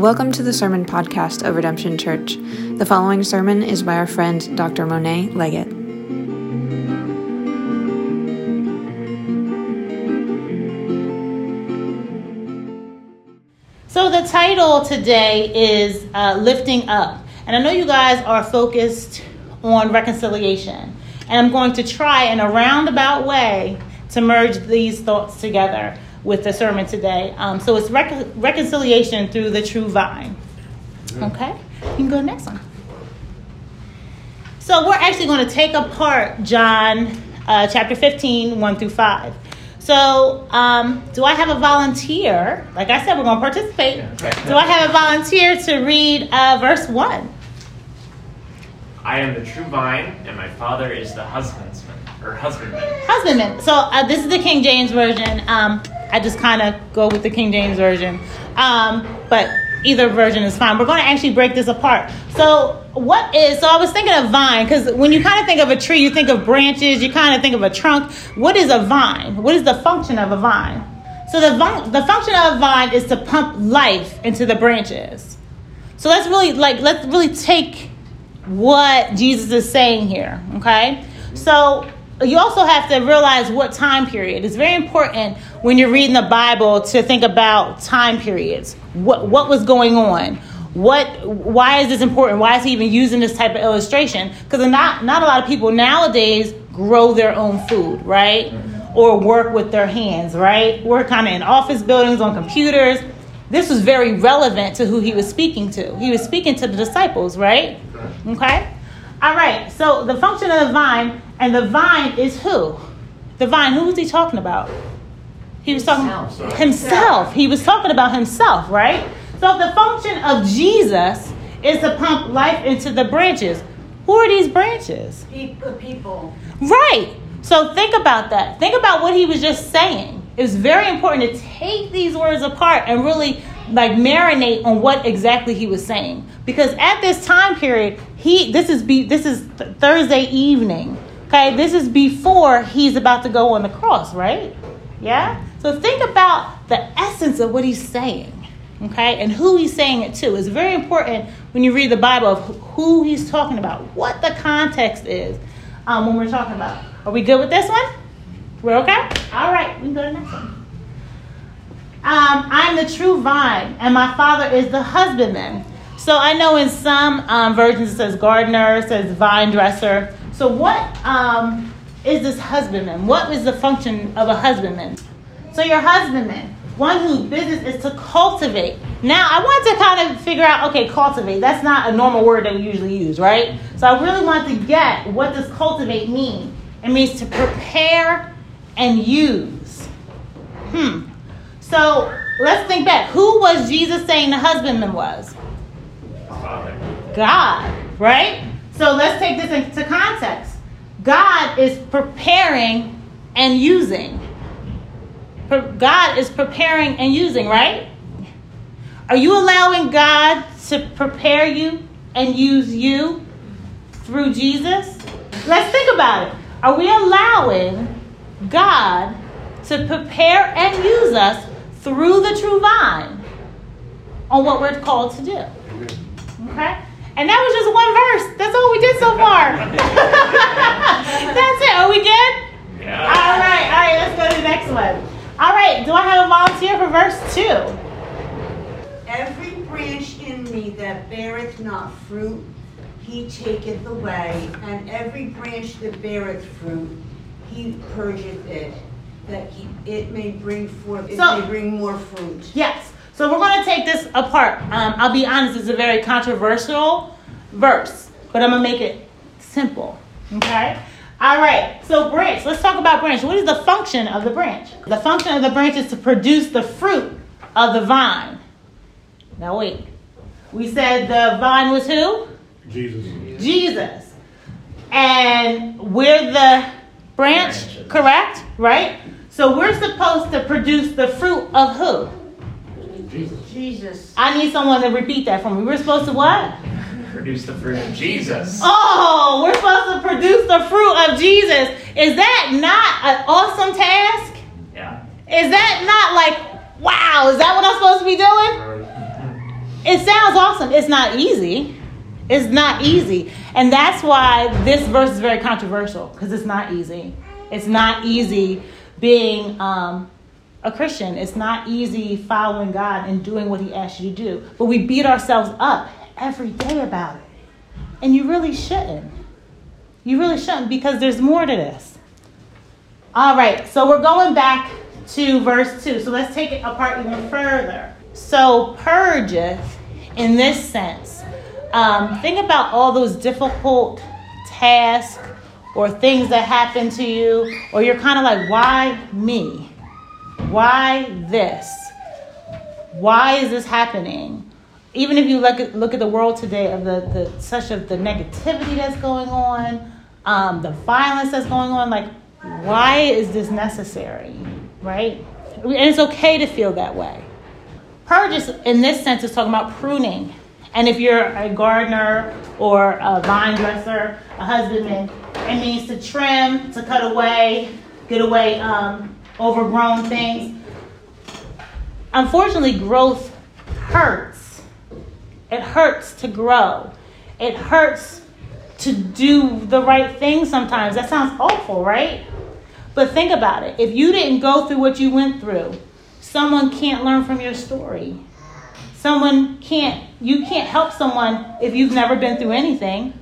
Welcome to the Sermon Podcast of Redemption Church. The following sermon is by our friend Dr. Monet Leggett. So, the title today is uh, Lifting Up. And I know you guys are focused on reconciliation. And I'm going to try in a roundabout way to merge these thoughts together with the sermon today. Um, so it's rec- reconciliation through the true vine. Okay, you can go to the next one. So we're actually going to take apart John uh, chapter 15, 1 through 5. So, um, do I have a volunteer? Like I said, we're going to participate. Do I have a volunteer to read uh, verse 1? I am the true vine, and my father is the husbandman or husbandman. Husbandman. So uh, this is the King James version. Um, I just kind of go with the King James version, um, but either version is fine. We're going to actually break this apart. So what is? So I was thinking of vine because when you kind of think of a tree, you think of branches. You kind of think of a trunk. What is a vine? What is the function of a vine? So the the function of a vine is to pump life into the branches. So let's really like let's really take what Jesus is saying here, okay? So you also have to realize what time period. It's very important when you're reading the Bible to think about time periods. What what was going on? What why is this important? Why is he even using this type of illustration? Because not not a lot of people nowadays grow their own food, right? Mm-hmm. Or work with their hands, right? Work kind of in office buildings on computers. This was very relevant to who he was speaking to. He was speaking to the disciples, right? Okay? All right, so the function of the vine, and the vine is who? The vine, who was he talking about? He was talking himself. himself. He was talking about himself, right? So the function of Jesus is to pump life into the branches. Who are these branches? The people. Right. So think about that. Think about what he was just saying. It's very important to take these words apart and really like marinate on what exactly he was saying because at this time period he this is be this is th- thursday evening okay this is before he's about to go on the cross right? Yeah? So think about the essence of what he's saying okay? And who he's saying it to. It's very important when you read the bible of who he's talking about what the context is um, when we're talking about. Are we good with this one? We're okay? All right we can go to the next one. Um, I'm the true vine, and my father is the husbandman. So I know in some um, versions it says gardener, it says vine dresser. So what um, is this husbandman? What is the function of a husbandman? So your husbandman, one whose business is to cultivate. Now I want to kind of figure out, okay, cultivate. That's not a normal word that we usually use, right? So I really want to get what does cultivate mean? It means to prepare and use. Hmm. So let's think back. Who was Jesus saying the husbandman was? God, right? So let's take this into context. God is preparing and using. God is preparing and using, right? Are you allowing God to prepare you and use you through Jesus? Let's think about it. Are we allowing God to prepare and use us through the true vine on what we're called to do. Okay? And that was just one verse. That's all we did so far. That's it. Are we good? Yeah. All right. All right. Let's go to the next one. All right. Do I have a volunteer for verse two? Every branch in me that beareth not fruit, he taketh away, and every branch that beareth fruit, he purgeth it, that he, it may bring forth, it So- may bring more fruit. Yes. So we're going to take this apart. Um, I'll be honest, it's a very controversial verse, but I'm going to make it simple. Okay? All right. So, branch. Let's talk about branch. What is the function of the branch? The function of the branch is to produce the fruit of the vine. Now, wait. We said the vine was who? Jesus. Jesus. And we're the branch, Branches. correct? Right? So we're supposed to produce the fruit of who? Jesus. Jesus. I need someone to repeat that for me. We're supposed to what? Produce the fruit of Jesus. Oh, we're supposed to produce the fruit of Jesus. Is that not an awesome task? Yeah. Is that not like wow, is that what I'm supposed to be doing? It sounds awesome. It's not easy. It's not easy. And that's why this verse is very controversial because it's not easy. It's not easy being um, a Christian. It's not easy following God and doing what He asks you to do. But we beat ourselves up every day about it. And you really shouldn't. You really shouldn't because there's more to this. All right, so we're going back to verse 2. So let's take it apart even further. So, purgeth in this sense. Um, think about all those difficult tasks or things that happen to you, or you're kind of like, why me? Why this? Why is this happening? Even if you look at look at the world today of the, the such of the negativity that's going on, um, the violence that's going on, like why is this necessary? Right? And it's okay to feel that way. Purge in this sense is talking about pruning. And if you're a gardener or a vine dresser, a husbandman, it means to trim, to cut away, get away um, overgrown things. Unfortunately, growth hurts. It hurts to grow. It hurts to do the right thing sometimes. That sounds awful, right? But think about it. If you didn't go through what you went through, someone can't learn from your story. Someone can't, you can't help someone if you've never been through anything,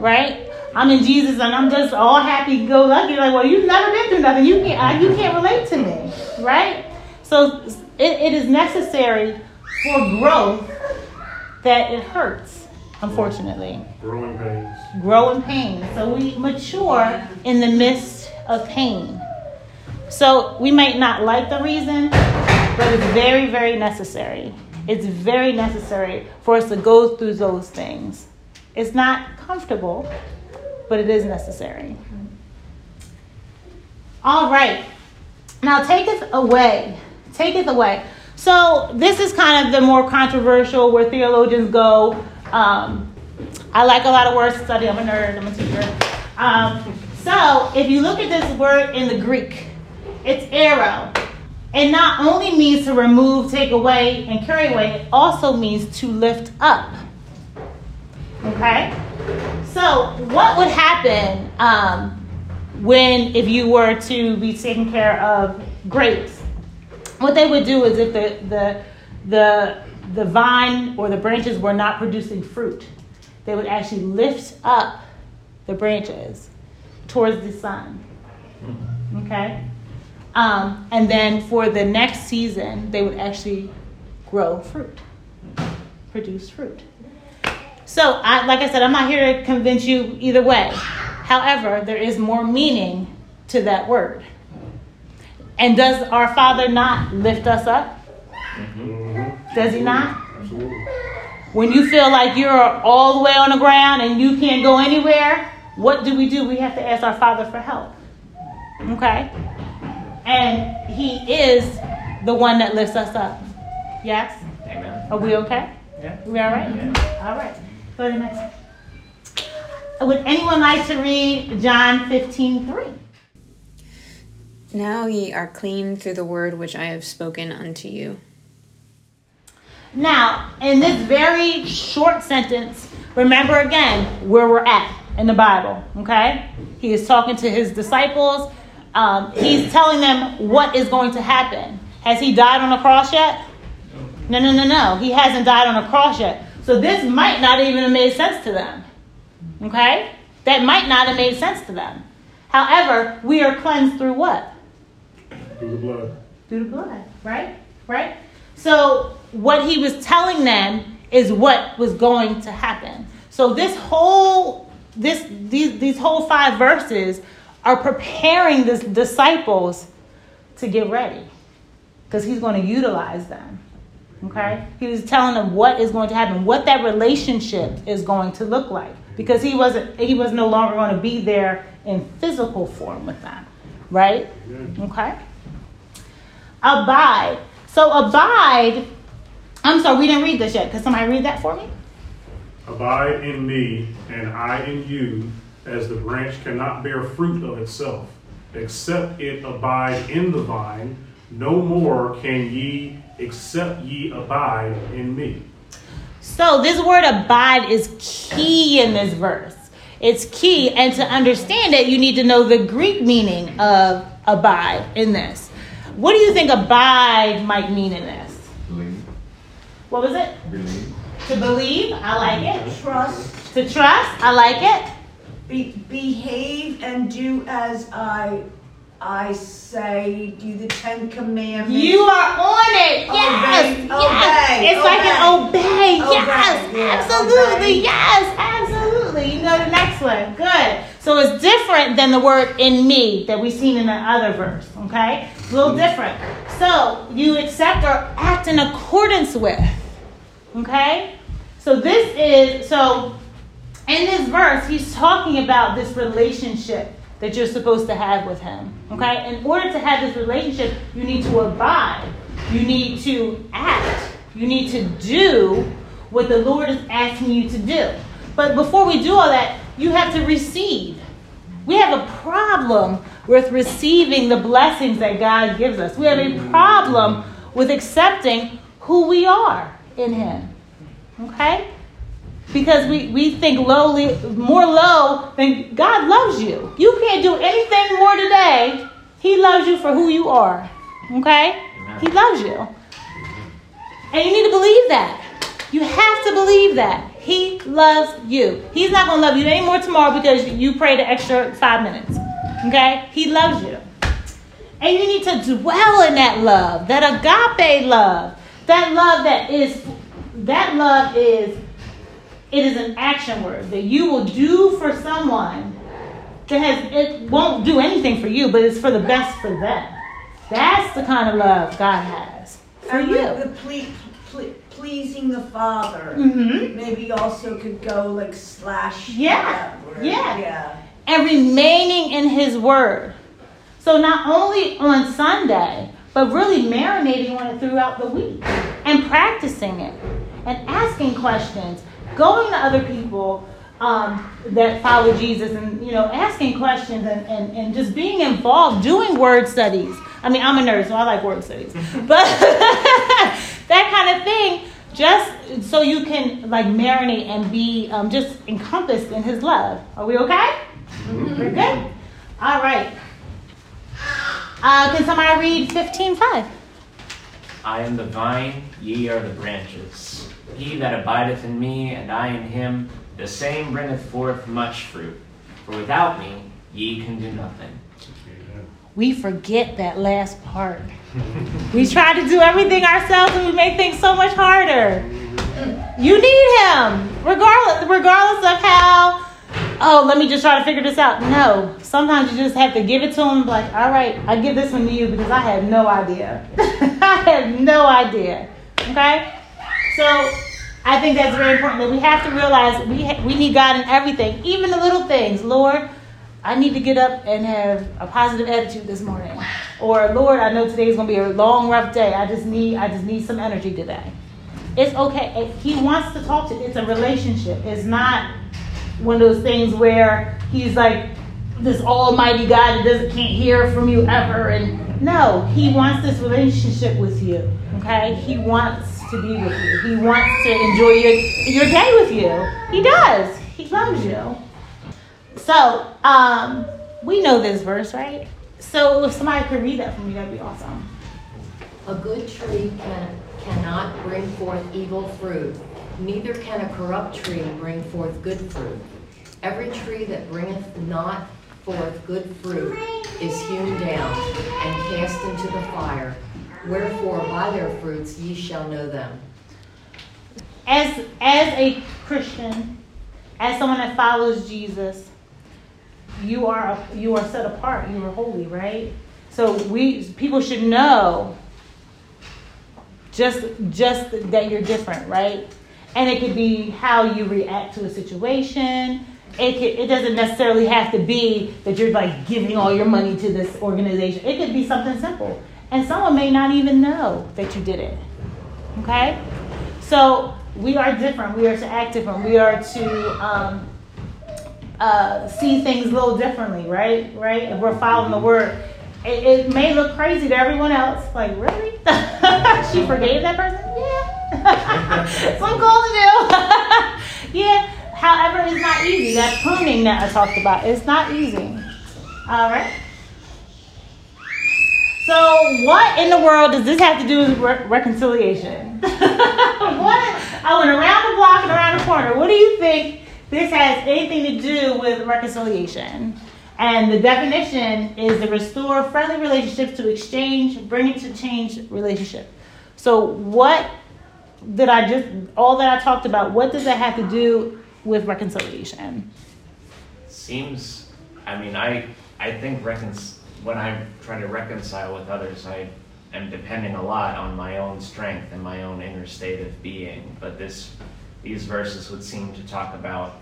right? I'm in Jesus and I'm just all happy go lucky. Like, well, you've never been through nothing. You can't, you can't relate to me, right? So it, it is necessary for growth that it hurts, unfortunately. Growing pains. Growing pains. So we mature in the midst of pain. So we might not like the reason, but it's very, very necessary. It's very necessary for us to go through those things. It's not comfortable, but it is necessary. All right. Now taketh away. Taketh away. So this is kind of the more controversial where theologians go. Um, I like a lot of word study. I'm a nerd. I'm a teacher. Um, so if you look at this word in the Greek, it's airo. It not only means to remove, take away, and carry away, it also means to lift up. Okay? So, what would happen um, when, if you were to be taking care of grapes? What they would do is if the, the, the, the vine or the branches were not producing fruit, they would actually lift up the branches towards the sun. Okay? Um, and then for the next season, they would actually grow fruit, produce fruit. So, I, like I said, I'm not here to convince you either way. However, there is more meaning to that word. And does our Father not lift us up? Mm-hmm. Does He not? Absolutely. When you feel like you're all the way on the ground and you can't go anywhere, what do we do? We have to ask our Father for help. Okay? And He is the one that lifts us up. Yes? Amen. Are we okay? Yeah. We all right? All right. Go to the next one. Would anyone like to read John 15 3? Now ye are clean through the word which I have spoken unto you. Now, in this very short sentence, remember again where we're at in the Bible, okay? He is talking to his disciples. Um, he's telling them what is going to happen. Has he died on the cross yet? No, no, no, no. He hasn't died on the cross yet. So this might not even have made sense to them. Okay? That might not have made sense to them. However, we are cleansed through what? Through the blood. through the blood, right? Right? So what he was telling them is what was going to happen. So this whole this these these whole five verses are preparing the disciples to get ready because he's going to utilize them. Okay? He was telling them what is going to happen, what that relationship is going to look like because he wasn't he was no longer going to be there in physical form with them, right? Okay? Abide. So abide. I'm sorry, we didn't read this yet. Could somebody read that for me? Abide in me, and I in you, as the branch cannot bear fruit of itself, except it abide in the vine. No more can ye except ye abide in me. So this word abide is key in this verse. It's key, and to understand it, you need to know the Greek meaning of abide in this. What do you think abide might mean in this? Believe. What was it? Believe. To believe, I like it. Trust, To trust, I like it. be, behave and do as I, I say, do the Ten Commandments. You are on it. Yes. Obey, yes. obey, it's like an obey. Obey, Yes. yeah, absolutely. obey. Yes. Absolutely. You know the next one. Good. So it's different than the word in me that we've seen in the other verse. Okay. It's a little mm. different. So you accept or act in accordance with. Okay. So this is so in this verse, he's talking about this relationship that you're supposed to have with him. Okay? In order to have this relationship, you need to abide. You need to act. You need to do what the Lord is asking you to do. But before we do all that, you have to receive. We have a problem with receiving the blessings that God gives us. We have a problem with accepting who we are in Him. Okay? Because we, we think lowly, more low than God loves you. You can't do anything more today. He loves you for who you are. Okay? He loves you. And you need to believe that. You have to believe that. He loves you. He's not going to love you anymore tomorrow because you prayed an extra five minutes. Okay? He loves you. And you need to dwell in that love, that agape love, that love that is, that love is, it is an action word that you will do for someone that has, it won't do anything for you, but it's for the best for them. That's the kind of love God has for And you. the ple- ple- pleasing the Father. Mm-hmm. Maybe also could go like slash. Yeah, yeah. Yeah. and remaining in his word. So not only on Sunday, but really marinating on it throughout the week and practicing it and asking questions, going to other people um, that follow Jesus and you know asking questions and, and, and just being involved, doing word studies. I mean, I'm a nerd, so I like word studies, but that kind of thing. Just so you can like marinate and be um, just encompassed in His love. Are we okay? We're good? All right. Uh, can somebody read 15.5? I am the vine, ye are the branches. He that abideth in me, and I in him, the same bringeth forth much fruit. For without me, ye can do nothing. We forget that last part. we try to do everything ourselves and we make things so much harder. You need him, regardless, regardless of how. Oh, let me just try to figure this out. No, sometimes you just have to give it to him. Like, all right, I give this one to you because I have no idea. I have no idea. Okay, so I think that's very important that we have to realize we ha- we need God in everything, even the little things. Lord, I need to get up and have a positive attitude this morning. Or Lord, I know today's gonna be a long, rough day. I just need I just need some energy today. It's okay. He wants to talk to. It's a relationship. It's not one of those things where He's like this Almighty God that doesn't can't hear from you ever. And no, He wants this relationship with you. Okay, He wants to be with you. He wants to enjoy your your day with you. He does. He loves you. So, um, we know this verse, right? So if somebody could read that for me, that'd be awesome. A good tree can, cannot bring forth evil fruit, neither can a corrupt tree bring forth good fruit. Every tree that bringeth not forth good fruit is hewn down and cast into the fire. Wherefore by their fruits ye shall know them. As as a Christian, as someone that follows Jesus, you are you are set apart. You are holy, right? So we people should know just just that you're different, right? And it could be how you react to a situation. It could, it doesn't necessarily have to be that you're like giving all your money to this organization. It could be something simple, and someone may not even know that you did it. Okay, so we are different. We are to act different. We are to um, uh, see things a little differently, right? Right? If we're following the word, it, it may look crazy to everyone else. Like, really? she forgave that person? Yeah. So I'm to do. yeah. However, it's not easy. That pruning that I talked about, it's not easy. All right. So, what in the world does this have to do with re- reconciliation? what? I went around the block and around the corner. What do you think this has anything to do with reconciliation? And the definition is to restore friendly relationships to exchange, bring it to change relationship. So, what did I just, all that I talked about, what does that have to do with reconciliation? Seems, I mean, I, I think recon, when I try to reconcile with others, I am depending a lot on my own strength and my own inner state of being. But this, these verses would seem to talk about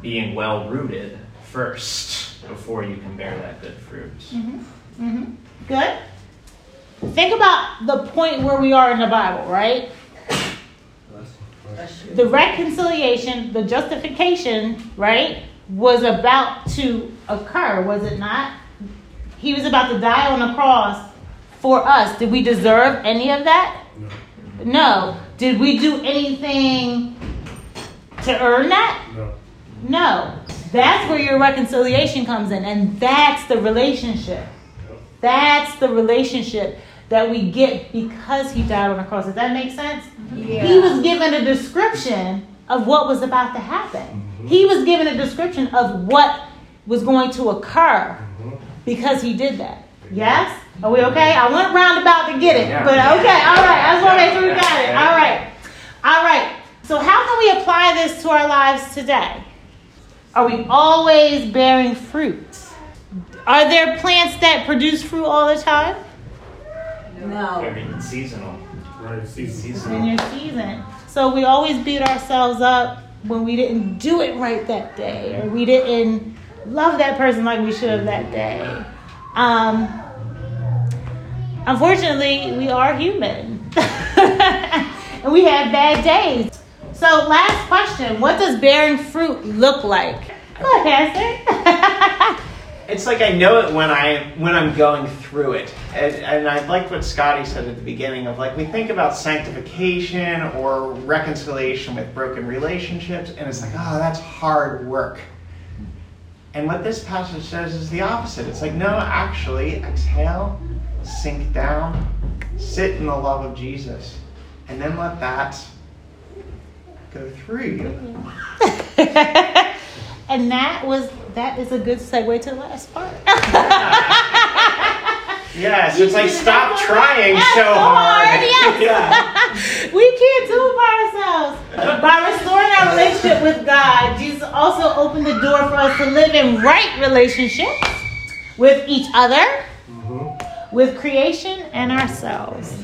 being well rooted first before you can bear that good fruit. Mm-hmm. Mm-hmm. Good. Think about the point where we are in the Bible, right? The reconciliation, the justification, right, was about to occur, was it not? He was about to die on the cross for us. Did we deserve any of that? No. No. Did we do anything to earn that? No. No. That's where your reconciliation comes in, and that's the relationship. That's the relationship that we get because he died on the cross. Does that make sense? Yeah. He was given a description of what was about to happen. Mm-hmm. He was given a description of what was going to occur mm-hmm. because he did that. Yes? Are we okay? I went roundabout to get it, Yeah. but okay, all right. I just want to make sure we got it. All right. All right. So, how can we apply this to our lives today? Are we always bearing fruit? Are there plants that produce fruit all the time? No. Very seasonal. Right, season. in Seasonal. your season. So we always beat ourselves up when we didn't do it right that day, or we didn't love that person like we should have that day. Um, unfortunately, we are human, and we have bad days. So, last question: What does bearing fruit look like? Go ahead, Pastor. It's like I know it when I when I'm going through it, and, and I like what Scotty said at the beginning of like we think about sanctification or reconciliation with broken relationships, and it's like oh that's hard work. And what this passage says is the opposite. It's like no, actually, exhale, sink down, sit in the love of Jesus, and then let that go through you. and that was that is a good segue to the last part. Yes, it's like stop trying so hard. hard, yes. yeah. we can't do it by ourselves. By restoring our relationship with God, Jesus also opened the door for us to live in right relationships with each other, mm-hmm. with creation, and ourselves.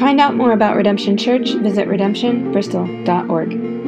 To find out more about Redemption Church, visit redemptionbristol.org.